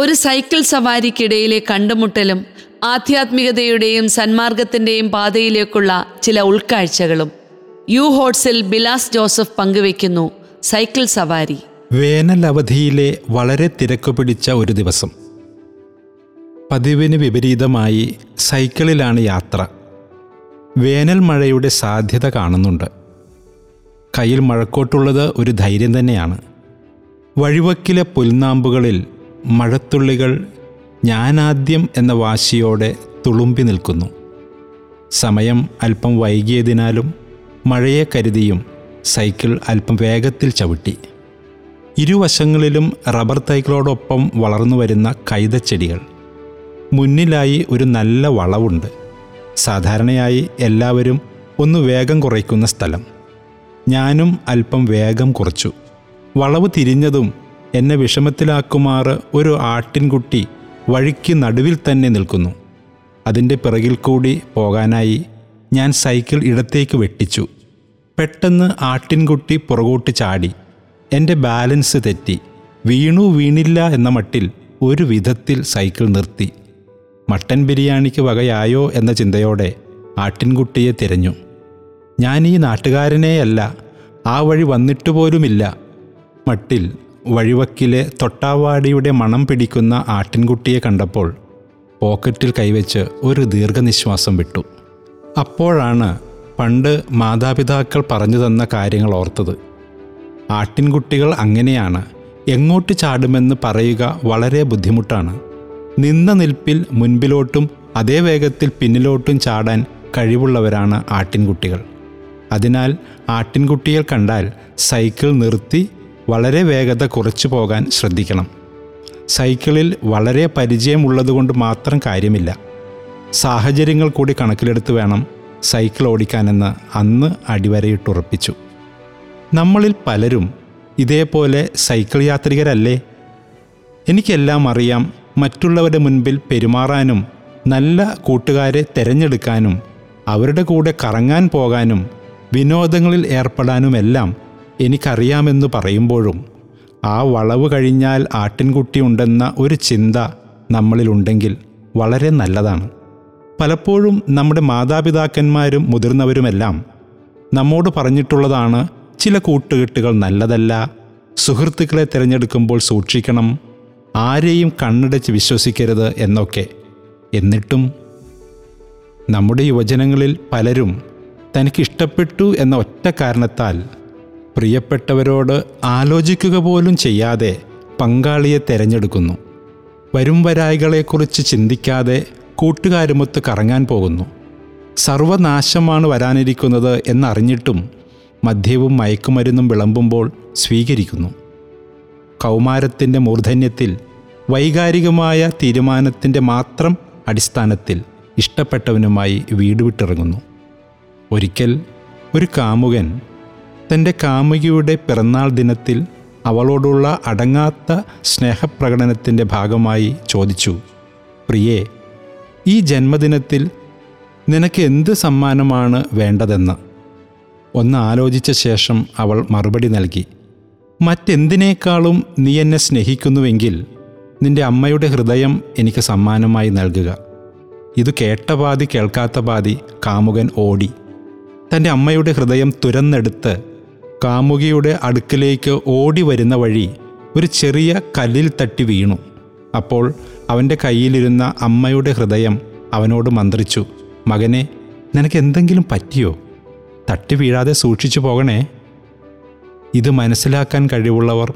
ഒരു സൈക്കിൾ സവാരിക്കിടയിലെ കണ്ടുമുട്ടലും ആധ്യാത്മികതയുടെയും സന്മാർഗത്തിന്റെയും പാതയിലേക്കുള്ള ചില ഉൾക്കാഴ്ചകളും യു ഹോട്ട്സിൽ ബിലാസ് ജോസഫ് പങ്കുവെക്കുന്നു സൈക്കിൾ സവാരി. വേനൽ അവധിയിലെ വളരെ തിരക്കു പിടിച്ച ഒരു ദിവസം. പതിവിന് വിപരീതമായി സൈക്കിളിലാണ് യാത്ര. വേനൽ മഴയുടെ സാധ്യത കാണുന്നുണ്ട്. കയ്യിൽ മഴക്കോട്ടുള്ളത് ഒരു ധൈര്യം തന്നെയാണ്. വഴിവക്കിലെ പുൽനാമ്പുകളിൽ മഴത്തുള്ളികൾ ഞാനാദ്യം എന്ന വാശിയോടെ തുളുമ്പി നിൽക്കുന്നു. സമയം അല്പം വൈകിയതിനാലും മഴയെ കരുതിയും സൈക്കിൾ അല്പം വേഗത്തിൽ ചവിട്ടി. ഇരുവശങ്ങളിലും റബ്ബർ തൈകളോടൊപ്പം വളർന്നു വരുന്ന കൈതച്ചെടികൾ. മുന്നിലായി ഒരു നല്ല വളവുണ്ട്. സാധാരണയായി എല്ലാവരും ഒന്ന് വേഗം കുറയ്ക്കുന്ന സ്ഥലം. ഞാനും അല്പം വേഗം കുറച്ചു. വളവ് തിരിഞ്ഞതും എന്നെ വിഷമത്തിലാക്കുമാറ് ഒരു ആട്ടിൻകുട്ടി വഴിക്ക് നടുവിൽ തന്നെ നിൽക്കുന്നു. അതിന്റെ പിറകിൽ കൂടി പോകാനായി ഞാൻ സൈക്കിൾ ഇടത്തേക്ക് വെട്ടിച്ചു. പെട്ടെന്ന് ആട്ടിൻകുട്ടി പുറകോട്ട് ചാടി. എന്റെ ബാലൻസ് തെറ്റി. വീണു വീണില്ല എന്ന മട്ടിൽ ഒരു വിധത്തിൽ സൈക്കിൾ നിർത്തി. മട്ടൻ ബിരിയാണിക്ക് വകയായോ എന്ന ചിന്തയോടെ ആട്ടിൻകുട്ടിയെ തിരഞ്ഞു. ഞാൻ ഈ നാട്ടുകാരനെയല്ല. ആ വഴി വന്നിട്ട് പോലുമില്ല മട്ടിൽ വഴിവക്കിലെ തൊട്ടാവാടിയുടെ മണം പിടിക്കുന്ന ആട്ടിൻകുട്ടിയെ കണ്ടപ്പോൾ പോക്കറ്റിൽ കൈവച്ച് ഒരു ദീർഘനിശ്വാസം വിട്ടു. അപ്പോഴാണ് പണ്ട് മാതാപിതാക്കൾ പറഞ്ഞു തന്ന കാര്യങ്ങൾ ഓർത്തത്. ആട്ടിൻകുട്ടികൾ അങ്ങനെയാണ് എങ്ങോട്ട് ചാടുമെന്ന് പറയുക വളരെ ബുദ്ധിമുട്ടാണ്. നിന്ന നിൽപ്പിൽ മുൻപിലോട്ടും അതേ വേഗത്തിൽ പിന്നിലോട്ടും ചാടാൻ കഴിവുള്ളവരാണ് ആട്ടിൻകുട്ടികൾ. അതിനാൽ ആട്ടിൻകുട്ടിയെ കണ്ടാൽ സൈക്കിൾ നിർത്തി വളരെ വേഗത കുറച്ചു പോകാൻ ശ്രദ്ധിക്കണം. സൈക്കിളിൽ വളരെ പരിചയമുള്ളതുകൊണ്ട് മാത്രം കാര്യമില്ല. സാഹചര്യങ്ങൾ കൂടി കണക്കിലെടുത്ത് വേണം സൈക്കിൾ ഓടിക്കാനെന്ന് അന്ന് അടിവരയിട്ടുറപ്പിച്ചു. നമ്മളിൽ പലരും ഇതേപോലെ സൈക്കിൾ യാത്രികരല്ലേ? എനിക്കെല്ലാം അറിയാം മറ്റുള്ളവരുടെ മുൻപിൽ പെരുമാറാനും നല്ല കൂട്ടുകാരെ തിരഞ്ഞെടുക്കാനും അവരുടെ കൂടെ കറങ്ങാൻ പോകാനും വിനോദങ്ങളിൽ ഏർപ്പെടാനുമെല്ലാം എനിക്കറിയാമെന്ന് പറയുമ്പോഴും ആ വളവ് കഴിഞ്ഞാൽ ആട്ടിൻകുട്ടി ഉണ്ടെന്ന ഒരു ചിന്ത നമ്മളിലുണ്ടെങ്കിൽ വളരെ നല്ലതാണ്. പലപ്പോഴും നമ്മുടെ മാതാപിതാക്കന്മാരും മുതിർന്നവരുമെല്ലാം നമ്മോട് പറഞ്ഞിട്ടുള്ളതാണ് ചില കൂട്ടുകെട്ടുകൾ നല്ലതല്ല സുഹൃത്തുക്കളെ തിരഞ്ഞെടുക്കുമ്പോൾ സൂക്ഷിക്കണം ആരെയും കണ്ണടച്ച് വിശ്വസിക്കരുത് എന്നൊക്കെ. എന്നിട്ടും നമ്മുടെ യുവജനങ്ങളിൽ പലരും തനിക്കിഷ്ടപ്പെട്ടു എന്ന ഒറ്റ കാരണത്താൽ പ്രിയപ്പെട്ടവരോട് ആലോചിക്കുക പോലും ചെയ്യാതെ പങ്കാളിയെ തിരഞ്ഞെടുക്കുന്നു. വരും വരായികളെക്കുറിച്ച് ചിന്തിക്കാതെ കൂട്ടുകാരുമൊത്ത് കറങ്ങാൻ പോകുന്നു. സർവനാശമാണ് വരാനിരിക്കുന്നത് എന്നറിഞ്ഞിട്ടും മദ്യവും മയക്കുമരുന്നും വിളമ്പുമ്പോൾ സ്വീകരിക്കുന്നു. കൗമാരത്തിന്റെ മൂർധന്യത്തിൽ വൈകാരികമായ തീരുമാനത്തിന്റെ മാത്രം അടിസ്ഥാനത്തിൽ ഇഷ്ടപ്പെട്ടവനുമായി വീട് വിട്ടിറങ്ങുന്നു. ഒരിക്കൽ ഒരു കാമുകൻ തന്റെ കാമുകിയുടെ പിറന്നാൾ ദിനത്തിൽ അവളോടുള്ള അടങ്ങാത്ത സ്നേഹപ്രകടനത്തിന്റെ ഭാഗമായി ചോദിച്ചു പ്രിയേ ഈ ജന്മദിനത്തിൽ നിനക്ക് എന്ത് സമ്മാനമാണ് വേണ്ടതെന്ന്? ഒന്ന് ആലോചിച്ച ശേഷം അവൾ മറുപടി നൽകി മറ്റെന്തിനേക്കാളും നീ എന്നെ സ്നേഹിക്കുന്നുവെങ്കിൽ നിന്റെ അമ്മയുടെ ഹൃദയം എനിക്ക് സമ്മാനമായി നൽകുക. ഇത് കേട്ട പാതി കേൾക്കാത്ത പാതി കാമുകൻ ഓടി തന്റെ അമ്മയുടെ ഹൃദയം തുരന്നെടുത്ത് കാമുകിയുടെ അടുക്കിലേക്ക് ഓടി വരുന്ന വഴി ഒരു ചെറിയ കല്ലിൽ തട്ടി വീണു. അപ്പോൾ അവന്റെ കയ്യിലിരുന്ന അമ്മയുടെ ഹൃദയം അവനോട് മന്ത്രിച്ചു മകനെ നിനക്ക് എന്തെങ്കിലും പറ്റിയോ? തട്ടി വീഴാതെ സൂക്ഷിച്ചു പോകണേ. ഇത് മനസ്സിലാക്കാൻ കഴിവുള്ളവർ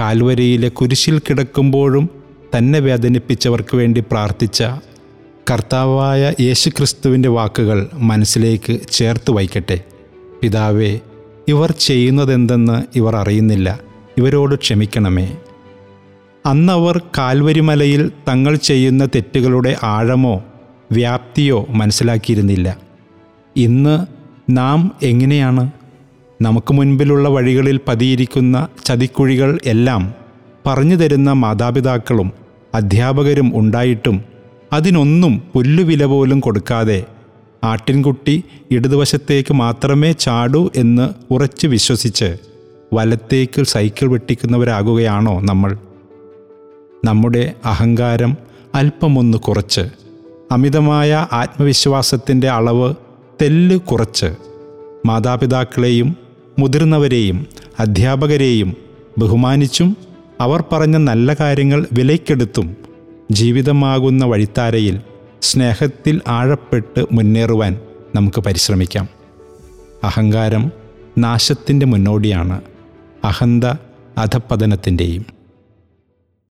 കാൽവരിയിലെ കുരിശിൽ കിടക്കുമ്പോഴും തന്നെ വേദനിപ്പിച്ചവർക്ക് വേണ്ടി പ്രാർത്ഥിച്ച കർത്താവായ യേശുക്രിസ്തുവിന്റെ വാക്കുകൾ മനസ്സിലേക്ക് ചേർത്ത് വയ്ക്കട്ടെ. പിതാവേ ഇവർ ചെയ്യുന്നതെന്തെന്ന് ഇവർ അറിയുന്നില്ല. ഇവരോട് ക്ഷമിക്കണമേ. അന്നവർ കാൽവരിമലയിൽ തങ്ങൾ ചെയ്യുന്ന തെറ്റുകളുടെ ആഴമോ വ്യാപ്തിയോ മനസ്സിലാക്കിയിരുന്നില്ല. ഇന്ന് നാം എങ്ങനെയാണ്? നമുക്ക് മുൻപിലുള്ള വഴികളിൽ പതിയിരിക്കുന്ന ചതിക്കുഴികൾ എല്ലാം പറഞ്ഞു തരുന്ന മാതാപിതാക്കളും അധ്യാപകരും ഉണ്ടായിട്ടും അതിനൊന്നും പുല്ലുവില പോലും കൊടുക്കാതെ ആട്ടിൻകുട്ടി ഇടതുവശത്തേക്ക് മാത്രമേ ചാടൂ എന്ന് ഉറച്ച് വിശ്വസിച്ച് വലത്തേക്ക് സൈക്കിൾ വെട്ടിക്കുന്നവരാകുകയാണോ നമ്മൾ? നമ്മുടെ അഹങ്കാരം അല്പമൊന്ന് കുറച്ച് അമിതമായ ആത്മവിശ്വാസത്തിന്റെ അളവ് തെല്ല് കുറച്ച്. മാതാപിതാക്കളെയും മുതിർന്നവരെയും അധ്യാപകരെയും ബഹുമാനിച്ചും അവർ പറഞ്ഞ നല്ല കാര്യങ്ങൾ വിലയ്ക്കെടുത്തും ജീവിതമാകുന്ന വഴിത്താരയിൽ സ്നേഹത്തിൽ ആഴപ്പെട്ട് മുന്നേറുവാൻ നമുക്ക് പരിശ്രമിക്കാം. അഹങ്കാരം നാശത്തിന്റെ മുന്നോടിയാണ്. അഹന്ത അധപ്പതനത്തിന്റെയും